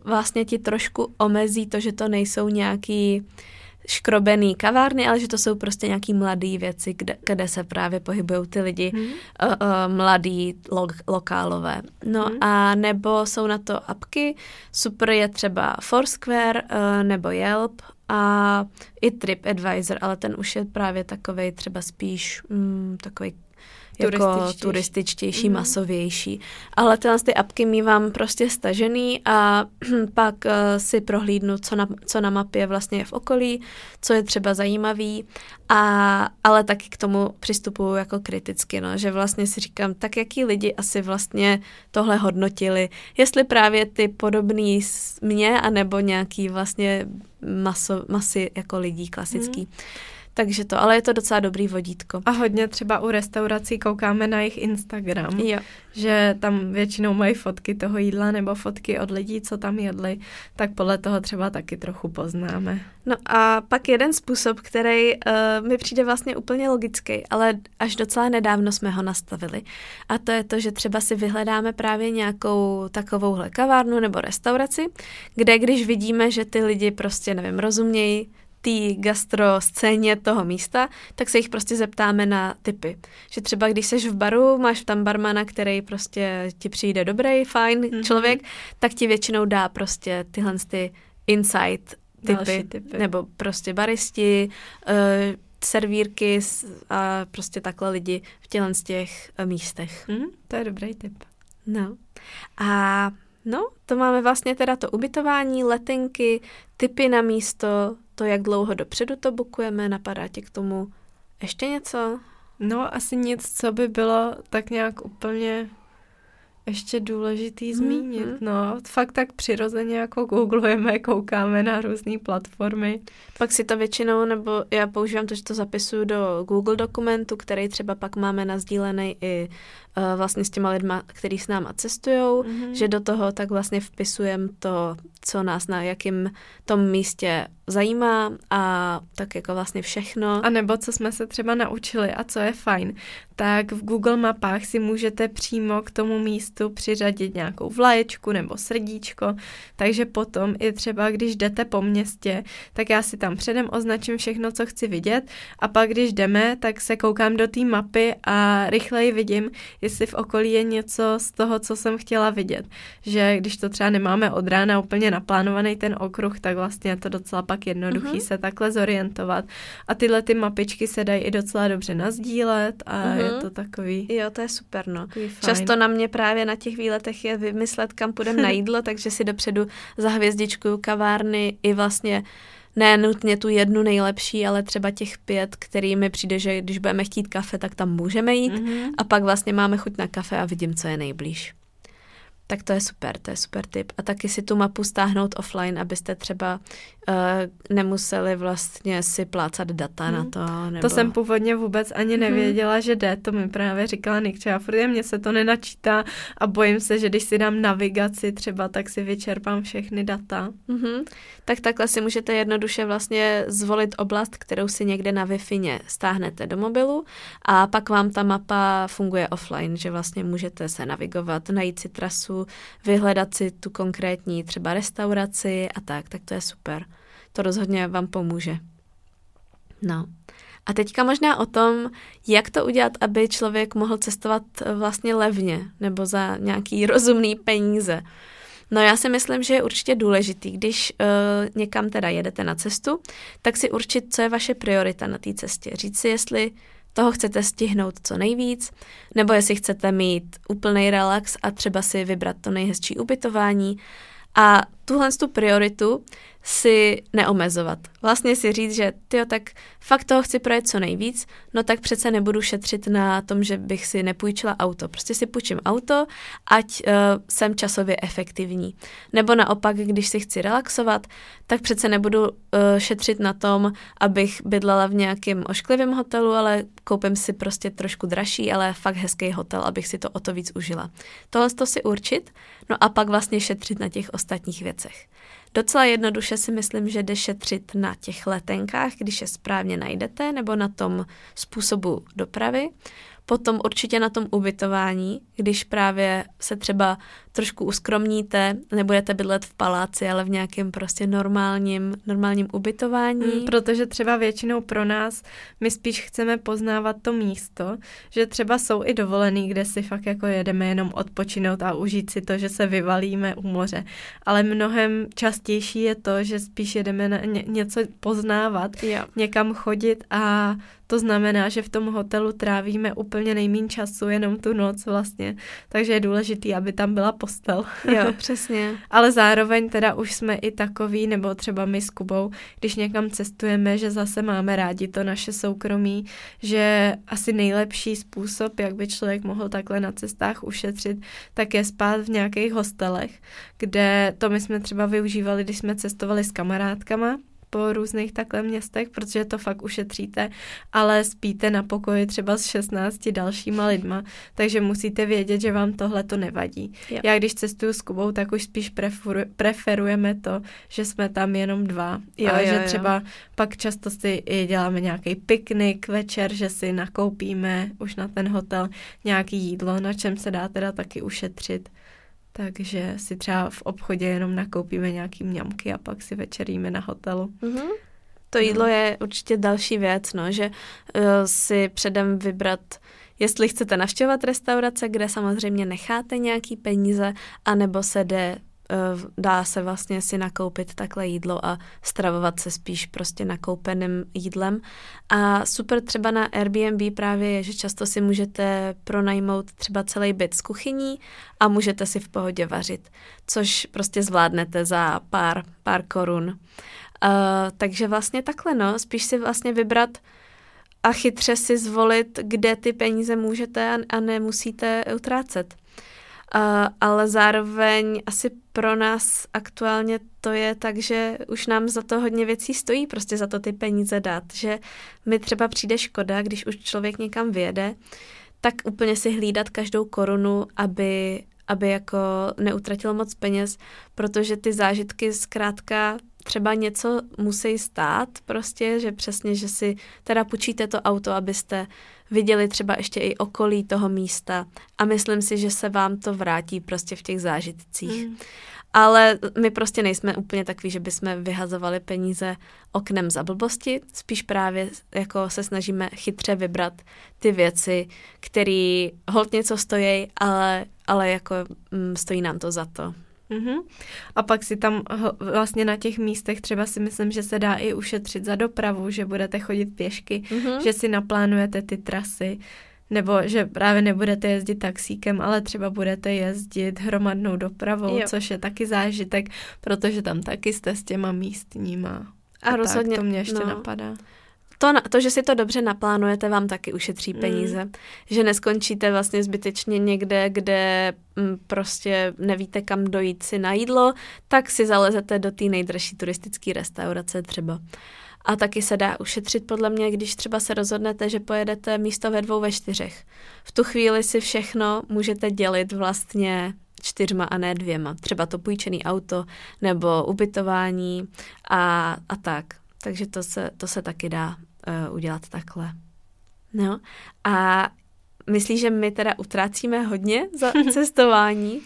vlastně ti trošku omezí to, že to nejsou nějaký škrobený kavárny, ale že to jsou prostě nějaký mladý věci, kde, kde se právě pohybují ty lidi hmm. uh, uh, mladý, lo, lokálové. No hmm. a nebo jsou na to apky, super je třeba Foursquare uh, nebo Yelp a i TripAdvisor, ale ten už je právě takový třeba spíš mm, takový jako turističtější, mm-hmm. masovější. Ale tyhle ty apky mývám prostě stažený a <clears throat> pak uh, si prohlídnu, co na, co na mapě vlastně je v okolí, co je třeba zajímavý, a, ale taky k tomu přistupuju jako kriticky, no, že vlastně si říkám, tak jaký lidi asi vlastně tohle hodnotili, jestli právě ty podobný mě, anebo nějaký vlastně maso, masy jako lidí klasický. Mm. Takže to, ale je to docela dobrý vodítko. A hodně třeba u restaurací koukáme na jejich Instagram, jo. že tam většinou mají fotky toho jídla nebo fotky od lidí, co tam jedli, tak podle toho třeba taky trochu poznáme. No a pak jeden způsob, který uh, mi přijde vlastně úplně logický, ale až docela nedávno jsme ho nastavili. A to je to, že třeba si vyhledáme právě nějakou takovouhle kavárnu nebo restauraci, kde když vidíme, že ty lidi prostě, nevím, rozumějí té gastroscéně toho místa, tak se jich prostě zeptáme na typy. Že třeba když seš v baru, máš tam barmana, který prostě ti přijde dobrý, fajn mm-hmm. člověk, tak ti většinou dá prostě tyhle ty insight typy, typy. nebo prostě baristi, uh, servírky a prostě takhle lidi v těchto z těch uh, místech. Mm, to je dobrý tip. No. A no, to máme vlastně teda to ubytování, letenky, typy na místo, to, jak dlouho dopředu to bukujeme, napadá tě k tomu ještě něco? No, asi nic, co by bylo tak nějak úplně ještě důležitý mm-hmm. zmínit. No, fakt tak přirozeně jako googlujeme, koukáme na různé platformy. Pak si to většinou, nebo já používám to, že to zapisuju do Google dokumentu, který třeba pak máme nazdílený i vlastně s těma lidma, který s náma cestují, mm-hmm. že do toho tak vlastně vpisujeme to, co nás na jakém tom místě zajímá a tak jako vlastně všechno. A nebo co jsme se třeba naučili a co je fajn, tak v Google mapách si můžete přímo k tomu místu přiřadit nějakou vlaječku nebo srdíčko, takže potom i třeba, když jdete po městě, tak já si tam předem označím všechno, co chci vidět a pak, když jdeme, tak se koukám do té mapy a rychleji vidím, jestli v okolí je něco z toho, co jsem chtěla vidět. Že když to třeba nemáme od rána úplně naplánovaný ten okruh, tak vlastně je to docela pak jednoduchý uh-huh. se takhle zorientovat. A tyhle ty mapičky se dají i docela dobře nazdílet a uh-huh. je to takový... Jo, to je super, no. Často na mě právě na těch výletech je vymyslet, kam půjdeme na <laughs> jídlo, takže si dopředu za hvězdičku kavárny i vlastně ne nutně tu jednu nejlepší, ale třeba těch pět, který mi přijde, že když budeme chtít kafe, tak tam můžeme jít mm-hmm. a pak vlastně máme chuť na kafe a vidím, co je nejblíž tak to je super, to je super tip. A taky si tu mapu stáhnout offline, abyste třeba uh, nemuseli vlastně si plácat data hmm. na to. Nebo... To jsem původně vůbec ani mhm. nevěděla, hmm. že jde, to mi právě říkala Nikče, a furt mně se to nenačítá a bojím se, že když si dám navigaci třeba, tak si vyčerpám všechny data. Hmm. Tak takhle si můžete jednoduše vlastně zvolit oblast, kterou si někde na wi stáhnete do mobilu a pak vám ta mapa funguje offline, že vlastně můžete se navigovat, najít si trasu, vyhledat si tu konkrétní třeba restauraci a tak, tak to je super. To rozhodně vám pomůže. No. A teďka možná o tom, jak to udělat, aby člověk mohl cestovat vlastně levně nebo za nějaký <laughs> rozumný peníze. No já si myslím, že je určitě důležitý, když uh, někam teda jedete na cestu, tak si určit, co je vaše priorita na té cestě. Říct si, jestli toho chcete stihnout co nejvíc, nebo jestli chcete mít úplný relax a třeba si vybrat to nejhezčí ubytování. A tuhle tu prioritu si neomezovat. Vlastně si říct, že ty tak fakt toho chci projet co nejvíc, no tak přece nebudu šetřit na tom, že bych si nepůjčila auto. Prostě si půjčím auto, ať uh, jsem časově efektivní. Nebo naopak, když si chci relaxovat, tak přece nebudu uh, šetřit na tom, abych bydlela v nějakém ošklivém hotelu, ale koupím si prostě trošku dražší, ale fakt hezký hotel, abych si to o to víc užila. Tohle to si určit, no a pak vlastně šetřit na těch ostatních věcech. Docela jednoduše si myslím, že jde šetřit na těch letenkách, když je správně najdete, nebo na tom způsobu dopravy. Potom určitě na tom ubytování, když právě se třeba trošku uskromníte, nebudete bydlet v paláci, ale v nějakém prostě normálním, normálním ubytování. Hmm, protože třeba většinou pro nás, my spíš chceme poznávat to místo, že třeba jsou i dovolený, kde si fakt jako jedeme jenom odpočinout a užít si to, že se vyvalíme u moře. Ale mnohem častější je to, že spíš jedeme na ně, něco poznávat, jo. někam chodit a to znamená, že v tom hotelu trávíme úplně nejméně času, jenom tu noc vlastně. Takže je důležitý, aby tam byla postel. Jo, <laughs> přesně. Ale zároveň teda už jsme i takový, nebo třeba my s Kubou, když někam cestujeme, že zase máme rádi to naše soukromí, že asi nejlepší způsob, jak by člověk mohl takhle na cestách ušetřit, tak je spát v nějakých hostelech, kde to my jsme třeba využívali, když jsme cestovali s kamarádkama, po různých takhle městech, protože to fakt ušetříte, ale spíte na pokoji třeba s 16 dalšíma lidma, takže musíte vědět, že vám tohle to nevadí. Jo. Já když cestuju s Kubou, tak už spíš preferu, preferujeme to, že jsme tam jenom dva. Jo, a jo, že jo. třeba pak často si i děláme nějaký piknik večer, že si nakoupíme už na ten hotel nějaký jídlo, na čem se dá teda taky ušetřit. Takže si třeba v obchodě jenom nakoupíme nějaký mňamky a pak si večeríme na hotelu. Mm-hmm. To jídlo no. je určitě další věc, no, že uh, si předem vybrat, jestli chcete navštěvovat restaurace, kde samozřejmě necháte nějaký peníze, anebo se jde dá se vlastně si nakoupit takhle jídlo a stravovat se spíš prostě nakoupeným jídlem. A super třeba na Airbnb právě je, že často si můžete pronajmout třeba celý byt s kuchyní a můžete si v pohodě vařit, což prostě zvládnete za pár, pár korun. Uh, takže vlastně takhle, no, spíš si vlastně vybrat a chytře si zvolit, kde ty peníze můžete a, a nemusíte utrácet. Uh, ale zároveň asi pro nás aktuálně to je tak, že už nám za to hodně věcí stojí, prostě za to ty peníze dát, že mi třeba přijde škoda, když už člověk někam vyjede, tak úplně si hlídat každou korunu, aby, aby jako neutratil moc peněz, protože ty zážitky zkrátka třeba něco musí stát, prostě, že přesně, že si teda půjčíte to auto, abyste viděli třeba ještě i okolí toho místa a myslím si, že se vám to vrátí prostě v těch zážitcích. Mm. Ale my prostě nejsme úplně takový, že bychom vyhazovali peníze oknem za blbosti, spíš právě jako se snažíme chytře vybrat ty věci, které hold něco stojí, ale, ale jako mm, stojí nám to za to. Mm-hmm. A pak si tam vlastně na těch místech třeba si myslím, že se dá i ušetřit za dopravu, že budete chodit pěšky, mm-hmm. že si naplánujete ty trasy, nebo že právě nebudete jezdit taxíkem, ale třeba budete jezdit hromadnou dopravou, jo. což je taky zážitek, protože tam taky jste s těma místníma. A, a rozhodně. Tak, to mě ještě no. napadá to, to, že si to dobře naplánujete, vám taky ušetří mm. peníze. Mm. Že neskončíte vlastně zbytečně někde, kde m, mm, prostě nevíte, kam dojít si na jídlo, tak si zalezete do té nejdražší turistické restaurace třeba. A taky se dá ušetřit podle mě, když třeba se rozhodnete, že pojedete místo ve dvou, ve čtyřech. V tu chvíli si všechno můžete dělit vlastně čtyřma a ne dvěma. Třeba to půjčený auto nebo ubytování a, a tak. Takže to se, to se taky dá uh, udělat takhle. No a myslíš, že my teda utrácíme hodně za <laughs> cestování?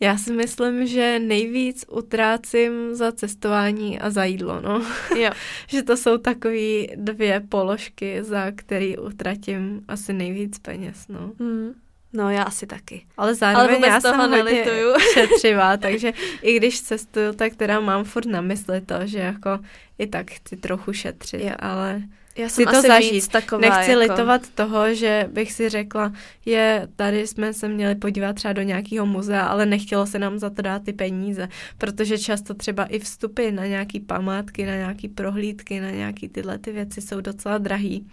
Já si myslím, že nejvíc utrácím za cestování a za jídlo, no. Jo. <laughs> že to jsou takové dvě položky, za který utratím asi nejvíc peněz, no. Mm. No, já asi taky. Ale zároveň Ale já toho jsem nelituju. <laughs> šetřivá, takže i když cestuju, tak teda mám furt na mysli to, že jako i tak chci trochu šetřit, jo. ale já jsem to zažít. taková, Nechci jako... litovat toho, že bych si řekla, je, tady jsme se měli podívat třeba do nějakého muzea, ale nechtělo se nám za to dát ty peníze, protože často třeba i vstupy na nějaký památky, na nějaký prohlídky, na nějaký tyhle ty věci jsou docela drahý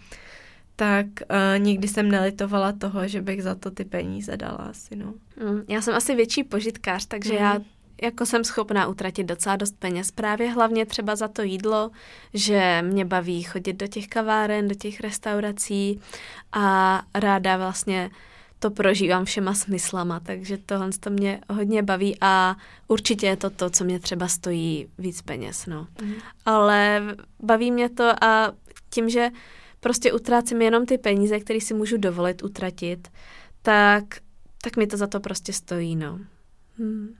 tak uh, nikdy jsem nelitovala toho, že bych za to ty peníze dala asi, no. Mm, já jsem asi větší požitkář, takže mm. já jako jsem schopná utratit docela dost peněz. Právě hlavně třeba za to jídlo, že mě baví chodit do těch kaváren, do těch restaurací a ráda vlastně to prožívám všema smyslama, takže tohle to mě hodně baví a určitě je to to, co mě třeba stojí víc peněz, no. Mm. Ale baví mě to a tím, že prostě utrácím jenom ty peníze, které si můžu dovolit utratit, tak, tak mi to za to prostě stojí, no. Hmm.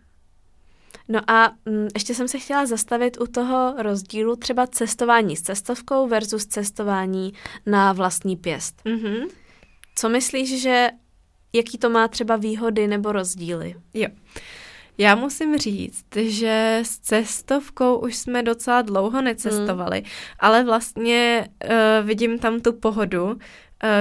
No a mm, ještě jsem se chtěla zastavit u toho rozdílu třeba cestování s cestovkou versus cestování na vlastní pěst. Mm-hmm. Co myslíš, že jaký to má třeba výhody nebo rozdíly? Jo. Já musím říct, že s cestovkou už jsme docela dlouho necestovali, mm. ale vlastně uh, vidím tam tu pohodu,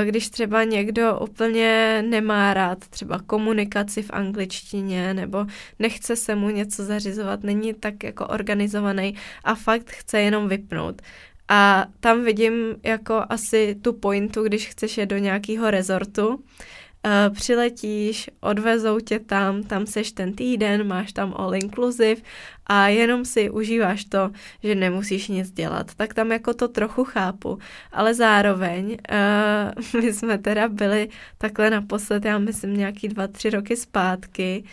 když třeba někdo úplně nemá rád třeba komunikaci v angličtině nebo nechce se mu něco zařizovat, není tak jako organizovaný a fakt chce jenom vypnout. A tam vidím jako asi tu pointu, když chceš je do nějakého rezortu, Uh, přiletíš, odvezou tě tam, tam seš ten týden, máš tam all inclusive a jenom si užíváš to, že nemusíš nic dělat. Tak tam jako to trochu chápu, ale zároveň uh, <laughs> my jsme teda byli takhle naposled, já myslím nějaký dva, tři roky zpátky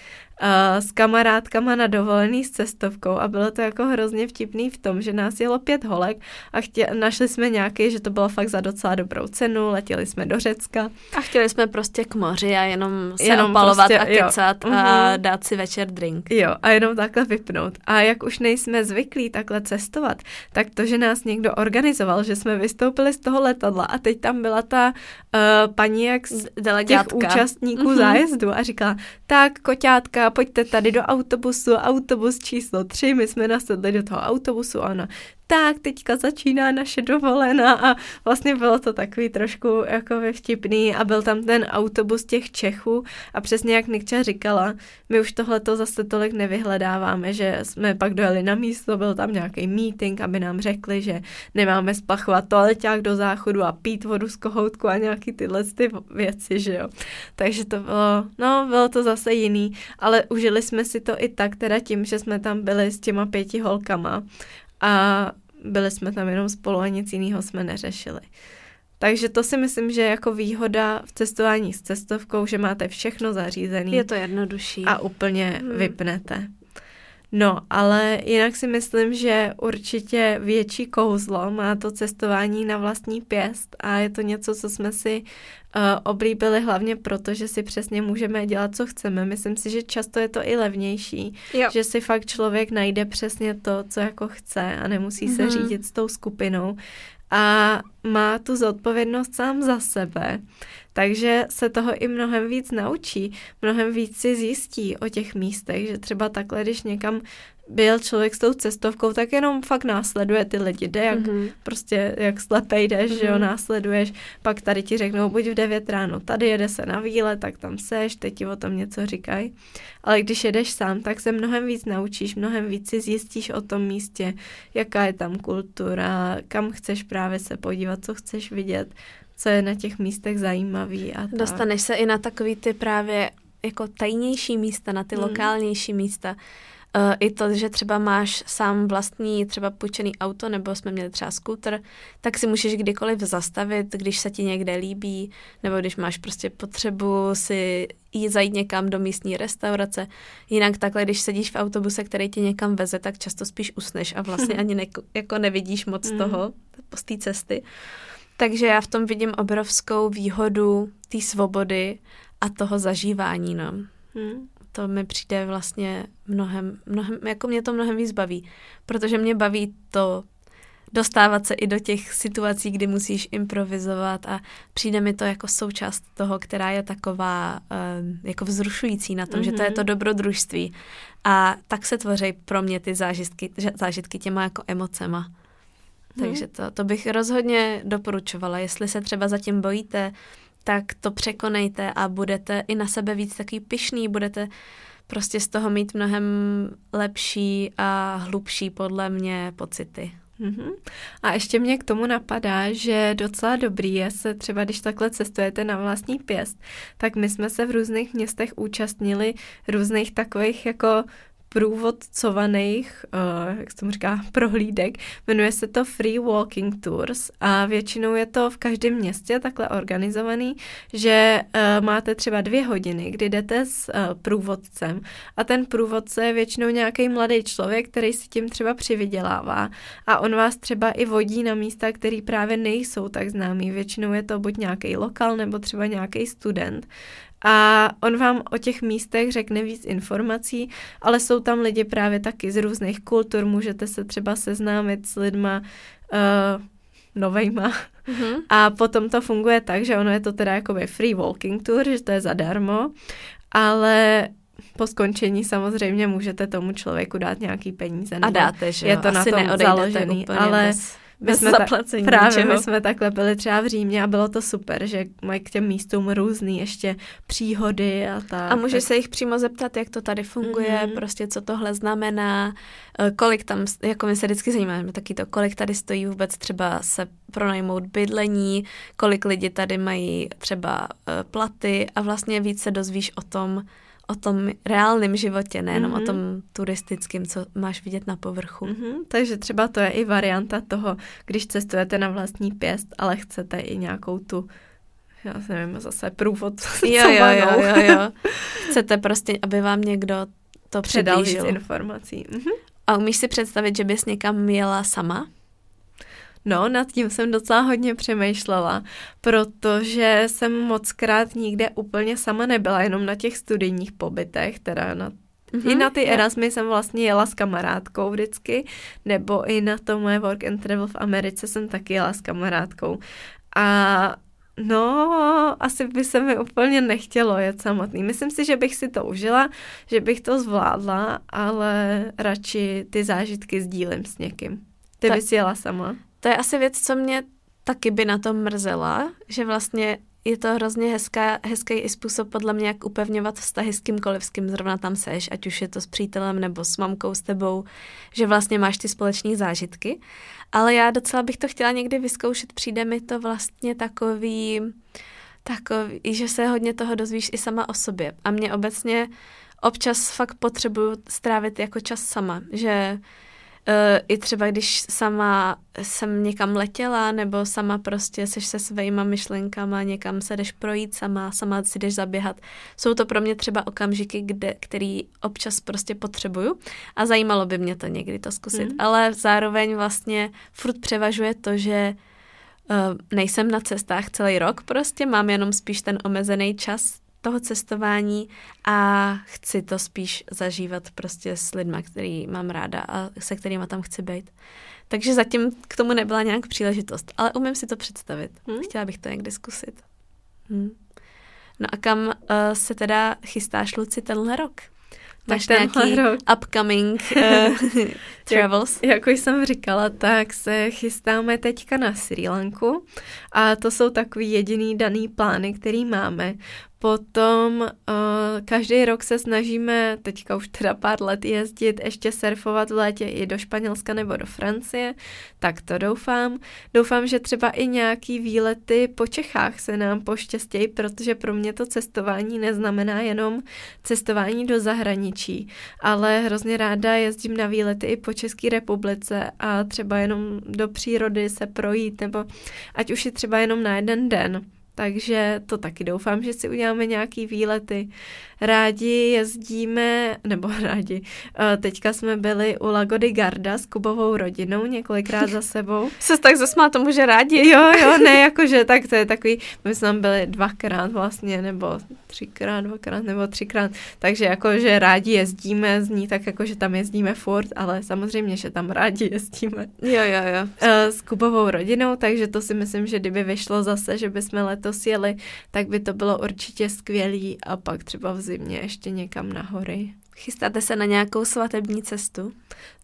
s kamarádkama na dovolený s cestovkou a bylo to jako hrozně vtipný v tom, že nás jelo pět holek a chtě, našli jsme nějaký, že to bylo fakt za docela dobrou cenu, letěli jsme do Řecka. A chtěli jsme prostě k moři a jenom se jenom opalovat prostě, a kecat jo. a mhm. dát si večer drink. Jo, a jenom takhle vypnout. A jak už nejsme zvyklí takhle cestovat, tak to, že nás někdo organizoval, že jsme vystoupili z toho letadla a teď tam byla ta uh, paní jak z těch účastníků mm-hmm. zájezdu a říkala, tak koťátka, pojďte tady do autobusu, autobus číslo 3, my jsme nasedli do toho autobusu a ona, tak teďka začíná naše dovolená a vlastně bylo to takový trošku jako vtipný a byl tam ten autobus těch Čechů a přesně jak Nikča říkala, my už tohleto zase tolik nevyhledáváme, že jsme pak dojeli na místo, byl tam nějaký meeting, aby nám řekli, že nemáme splachovat toaleťák do záchodu a pít vodu z kohoutku a nějaký tyhle ty věci, že jo. Takže to bylo, no bylo to zase jiný, ale užili jsme si to i tak teda tím, že jsme tam byli s těma pěti holkama a byli jsme tam jenom spolu a nic jiného jsme neřešili. Takže to si myslím, že je jako výhoda v cestování s cestovkou, že máte všechno zařízené. Je to jednodušší. A úplně hmm. vypnete. No, ale jinak si myslím, že určitě větší kouzlo má to cestování na vlastní pěst a je to něco, co jsme si uh, oblíbili hlavně proto, že si přesně můžeme dělat, co chceme. Myslím si, že často je to i levnější, jo. že si fakt člověk najde přesně to, co jako chce a nemusí mm-hmm. se mhm. řídit s tou skupinou a má tu zodpovědnost sám za sebe, takže se toho i mnohem víc naučí, mnohem víc si zjistí o těch místech, že třeba takhle, když někam byl člověk s tou cestovkou, tak jenom fakt následuje ty lidi, jde jak mm-hmm. prostě, jak slepej jdeš, mm-hmm. že jo, mhm. následuješ, pak tady ti řeknou, buď v 9 ráno, tady jede se na výlet, tak tam seš, teď ti o tom něco říkají. Ale když jedeš sám, tak se mnohem víc naučíš, mnohem víc si zjistíš o tom místě, jaká je tam kultura, kam chceš právě se podívat, co chceš vidět, co je na těch místech zajímavý a tak. Dostaneš se i na takový ty právě jako tajnější místa, na ty mm. lokálnější místa. Uh, I to, že třeba máš sám vlastní třeba půjčený auto, nebo jsme měli třeba skuter, tak si můžeš kdykoliv zastavit, když se ti někde líbí, nebo když máš prostě potřebu si jít zajít někam do místní restaurace. Jinak takhle, když sedíš v autobuse, který tě někam veze, tak často spíš usneš a vlastně <laughs> ani ne, jako nevidíš moc mm. toho z té cesty. Takže já v tom vidím obrovskou výhodu té svobody a toho zažívání. No. Hmm to mi přijde vlastně mnohem, mnohem, jako mě to mnohem víc baví, protože mě baví to dostávat se i do těch situací, kdy musíš improvizovat a přijde mi to jako součást toho, která je taková uh, jako vzrušující na tom, mm-hmm. že to je to mhm. dobrodružství. A tak se tvoří pro mě ty zážitky, zážitky těma jako emocema. Mm. Takže to, to bych rozhodně doporučovala. Jestli se třeba zatím bojíte, tak to překonejte a budete i na sebe víc takový pyšný, budete prostě z toho mít mnohem lepší a hlubší podle mě pocity. Mm-hmm. A ještě mě k tomu napadá, že docela dobrý je se třeba, když takhle cestujete na vlastní pěst, tak my jsme se v různých městech účastnili různých takových jako průvodcovaných, uh, jak se tomu říká, <laughs> prohlídek. Jmenuje se to Free Walking Tours a většinou je to v každém městě takhle organizovaný, že uh, máte třeba dvě hodiny, kdy jdete s uh, průvodcem a ten průvodce je většinou nějaký mladý člověk, který si tím třeba přivydělává a on vás třeba i vodí na místa, které právě nejsou tak známý. Většinou je to buď nějaký lokal nebo třeba nějaký student a on vám o těch místech řekne víc informací, ale jsou tam lidi právě taky z různých kultur, můžete se třeba seznámit s lidma uh, novejma. Mm-hmm. A potom to funguje tak, že ono je to teda jakoby free walking tour, že to je zadarmo, ale po skončení samozřejmě můžete tomu člověku dát nějaký peníze. A dáte, že Je to Asi na tom založený, ale bez, my jsme zaplacení ta, právě ničeho. my jsme takhle byli třeba v Římě a bylo to super, že mají k těm místům různý ještě příhody a tak. A můžeš se jich přímo zeptat, jak to tady funguje, Mhm. mm-hmm. prostě co tohle znamená, eh, kolik tam, jako my se vždycky zajímáme, taky to, kolik tady stojí vůbec třeba se pronajmout bydlení, kolik lidi tady mají třeba eh, platy a vlastně víc se dozvíš o tom, o tom reálném životě, nejenom Mhm. mm-hmm. o tom turistickém, co máš vidět na povrchu. Mm-hmm. Mhm, takže třeba to je i varianta toho, když cestujete na vlastní pěst, ale chcete i nějakou tu, já nevím, zase průvod. <laughs> Jo, jo, jo, jo, jo. Chcete prostě, aby vám někdo to Předal víc informací. Mhm. A umíš si představit, že bys někam jela sama? No, nad tím jsem docela hodně přemýšlela, protože jsem moc krát nikde úplně sama nebyla, jenom na těch studijních pobytech, teda na Mhm, I na ty. Erasmy jsem vlastně jela s kamarádkou vždycky, nebo i na to moje work and travel v Americe jsem taky jela s kamarádkou. A no, asi by se mi úplně nechtělo jet samotný. Myslím si, že bych si to užila, že bych to zvládla, ale radši ty zážitky sdílím s někým. Ty Tak- bys jela sama? To je asi věc, co mě taky by na tom mrzela, že vlastně je to hrozně hezká, hezký i způsob podle mě, jak upevňovat vztahy s kýmkoliv, s kým zrovna tam seš, ať už je to s přítelem nebo s mamkou, s tebou, že vlastně máš ty společné zážitky. Ale já docela bych to chtěla někdy vyzkoušet, přijde mi to vlastně takový, takový, že se hodně toho dozvíš i sama o sobě. A mě obecně občas fakt potřebuju strávit jako čas sama, že I třeba když sama jsem někam letěla, nebo sama prostě seš se svýma myšlenkama, někam se jdeš projít sama, sama si jdeš zaběhat. Jsou to pro mě třeba okamžiky, kde, který občas prostě potřebuju a zajímalo by mě to někdy to zkusit. Mhm. Ale zároveň vlastně furt převažuje to, že uh, nejsem na cestách celý rok prostě, mám jenom spíš ten omezený čas toho cestování a chci to spíš zažívat prostě s lidma, který mám ráda a se kterými tam chci být. Takže zatím k tomu nebyla nějak příležitost, ale umím si to představit. Hmm. Chtěla bych to někdy zkusit. Hmm. No a kam uh, se teda chystáš, Luci, tenhle rok? Máš tenhle nějaký rok. upcoming <laughs> uh, travels? Jak už jsem říkala, tak se chystáme teďka na Sri Lanku a to jsou takový jediný daný plány, který máme. Potom uh, každý rok se snažíme, teďka už teda pár let jezdit, ještě surfovat v létě i do Španělska nebo do Francie, tak to doufám. Doufám, že třeba i nějaký výlety po Čechách se nám poštěstějí, protože pro mě to cestování neznamená jenom cestování do zahraničí, ale hrozně ráda jezdím na výlety i po České republice a třeba jenom do přírody se projít, nebo ať už je třeba jenom na jeden den. Takže to taky doufám, že si uděláme nějaký výlety. Rádi jezdíme, nebo <laughs> rádi, eh, teďka jsme byli u Lagody Garda s Kubovou rodinou několikrát za sebou. <laughs> Se tak zasmá tomu, že rádi. Jo, jo, <laughs> ne, jakože tak to je takový, my jsme tam byli dvakrát vlastně, nebo třikrát, dvakrát, nebo třikrát, takže jakože rádi jezdíme, zní tak jako, že tam jezdíme furt, ale samozřejmě, že tam rádi jezdíme Jo, jo, jo. eh, s Kubovou rodinou, takže to si myslím, že kdyby vyšlo zase, že bychom letos jeli, tak by to bylo určitě skvělý a pak třeba v zimě ještě někam na hory. Chystáte se na nějakou svatební cestu?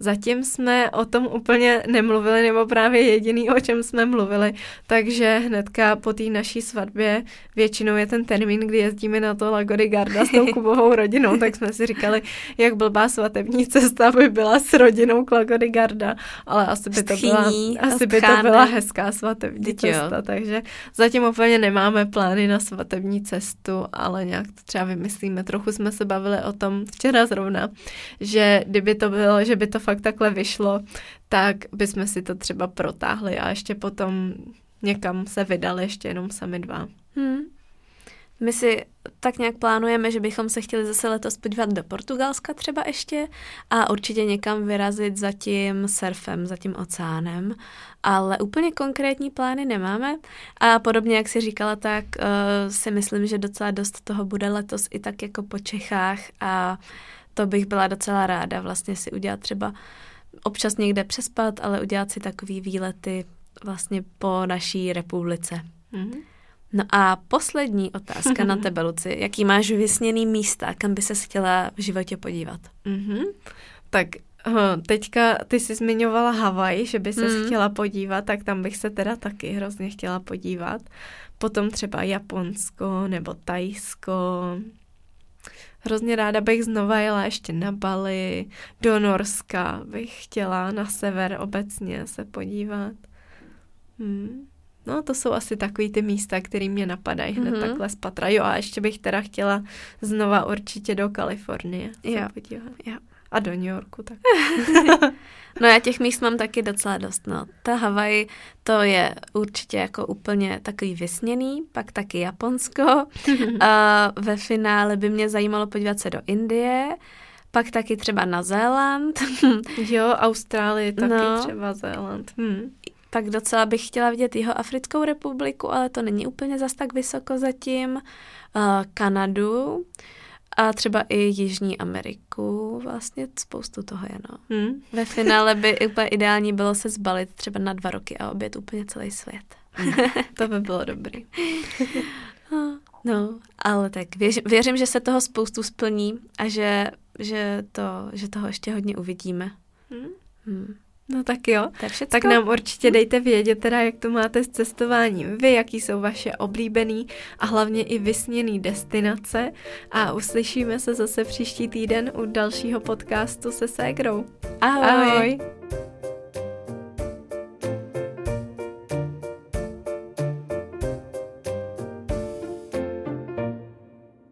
Zatím jsme o tom úplně nemluvili, nebo právě jediný, o čem jsme mluvili, takže hnedka po té naší svatbě většinou je ten termín, kdy jezdíme na to Lagody Garda s tou <laughs> Kubovou rodinou, tak jsme si říkali, jak blbá svatební cesta by byla s rodinou k Lagody Garda, ale asi by to byla, asi by to byla hezká svatební jo. cesta, takže zatím úplně nemáme plány na svatební cestu, ale nějak to třeba vymyslíme. Trochu jsme se bavili o tom včera zrovna, že kdyby to bylo, že by to fakt takhle vyšlo, tak bychom si to třeba protáhli a ještě potom někam se vydali ještě jenom sami dva. Hmm. My si tak nějak plánujeme, že bychom se chtěli zase letos podívat do Portugalska třeba ještě a určitě někam vyrazit za tím surfem, za tím oceánem, ale úplně konkrétní plány nemáme a podobně, jak si říkala, tak uh, si myslím, že docela dost toho bude letos i tak jako po Čechách a to bych byla docela ráda vlastně si udělat třeba občas někde přespat, ale udělat si takový výlety vlastně po naší republice. Mm-hmm. No a poslední otázka na tebe, <laughs> Luci. Jaký máš vysněný místa, kam by se chtěla v životě podívat? Mm-hmm. Tak hm, teďka ty jsi zmiňovala Havaj, že by se mm. chtěla podívat, tak tam bych se teda taky hrozně chtěla podívat. Potom třeba Japonsko nebo Tajsko. Hrozně ráda bych znova jela ještě na Bali, do Norska bych chtěla, na sever obecně se podívat. Hmm. No, to jsou asi takový ty místa, které mě napadají hned mm-hmm. takhle z patra. Jo, a ještě bych teda chtěla znova určitě do Kalifornie jo. podívat. Jo. A do New Yorku tak. <laughs> no já těch míst mám taky docela dost, no. Ta Havaj, to je určitě jako úplně takový vysněný, pak taky Japonsko. <laughs> a ve finále by mě zajímalo podívat se do Indie, pak taky třeba na Zéland. <laughs> jo, Austrálii taky no. třeba Zéland. Hm. Pak docela bych chtěla vidět jeho Africkou republiku, ale to není úplně zas tak vysoko zatím. Uh, Kanadu a třeba i Jižní Ameriku, vlastně spoustu toho je, no. Hmm. Ve finále by úplně ideální bylo se zbalit třeba na dva roky a obět úplně celý svět. Hmm. <laughs> to by bylo dobrý. no, ale tak věř, věřím, že se toho spoustu splní a že, že, to, že toho ještě hodně uvidíme. Hmm. Hmm. No tak jo, tak, tak nám určitě dejte vědět teda, jak to máte s cestováním vy, jaký jsou vaše oblíbený a hlavně i vysněný destinace a uslyšíme se zase příští týden u dalšího podcastu se Ségrou. Ahoj! Ahoj.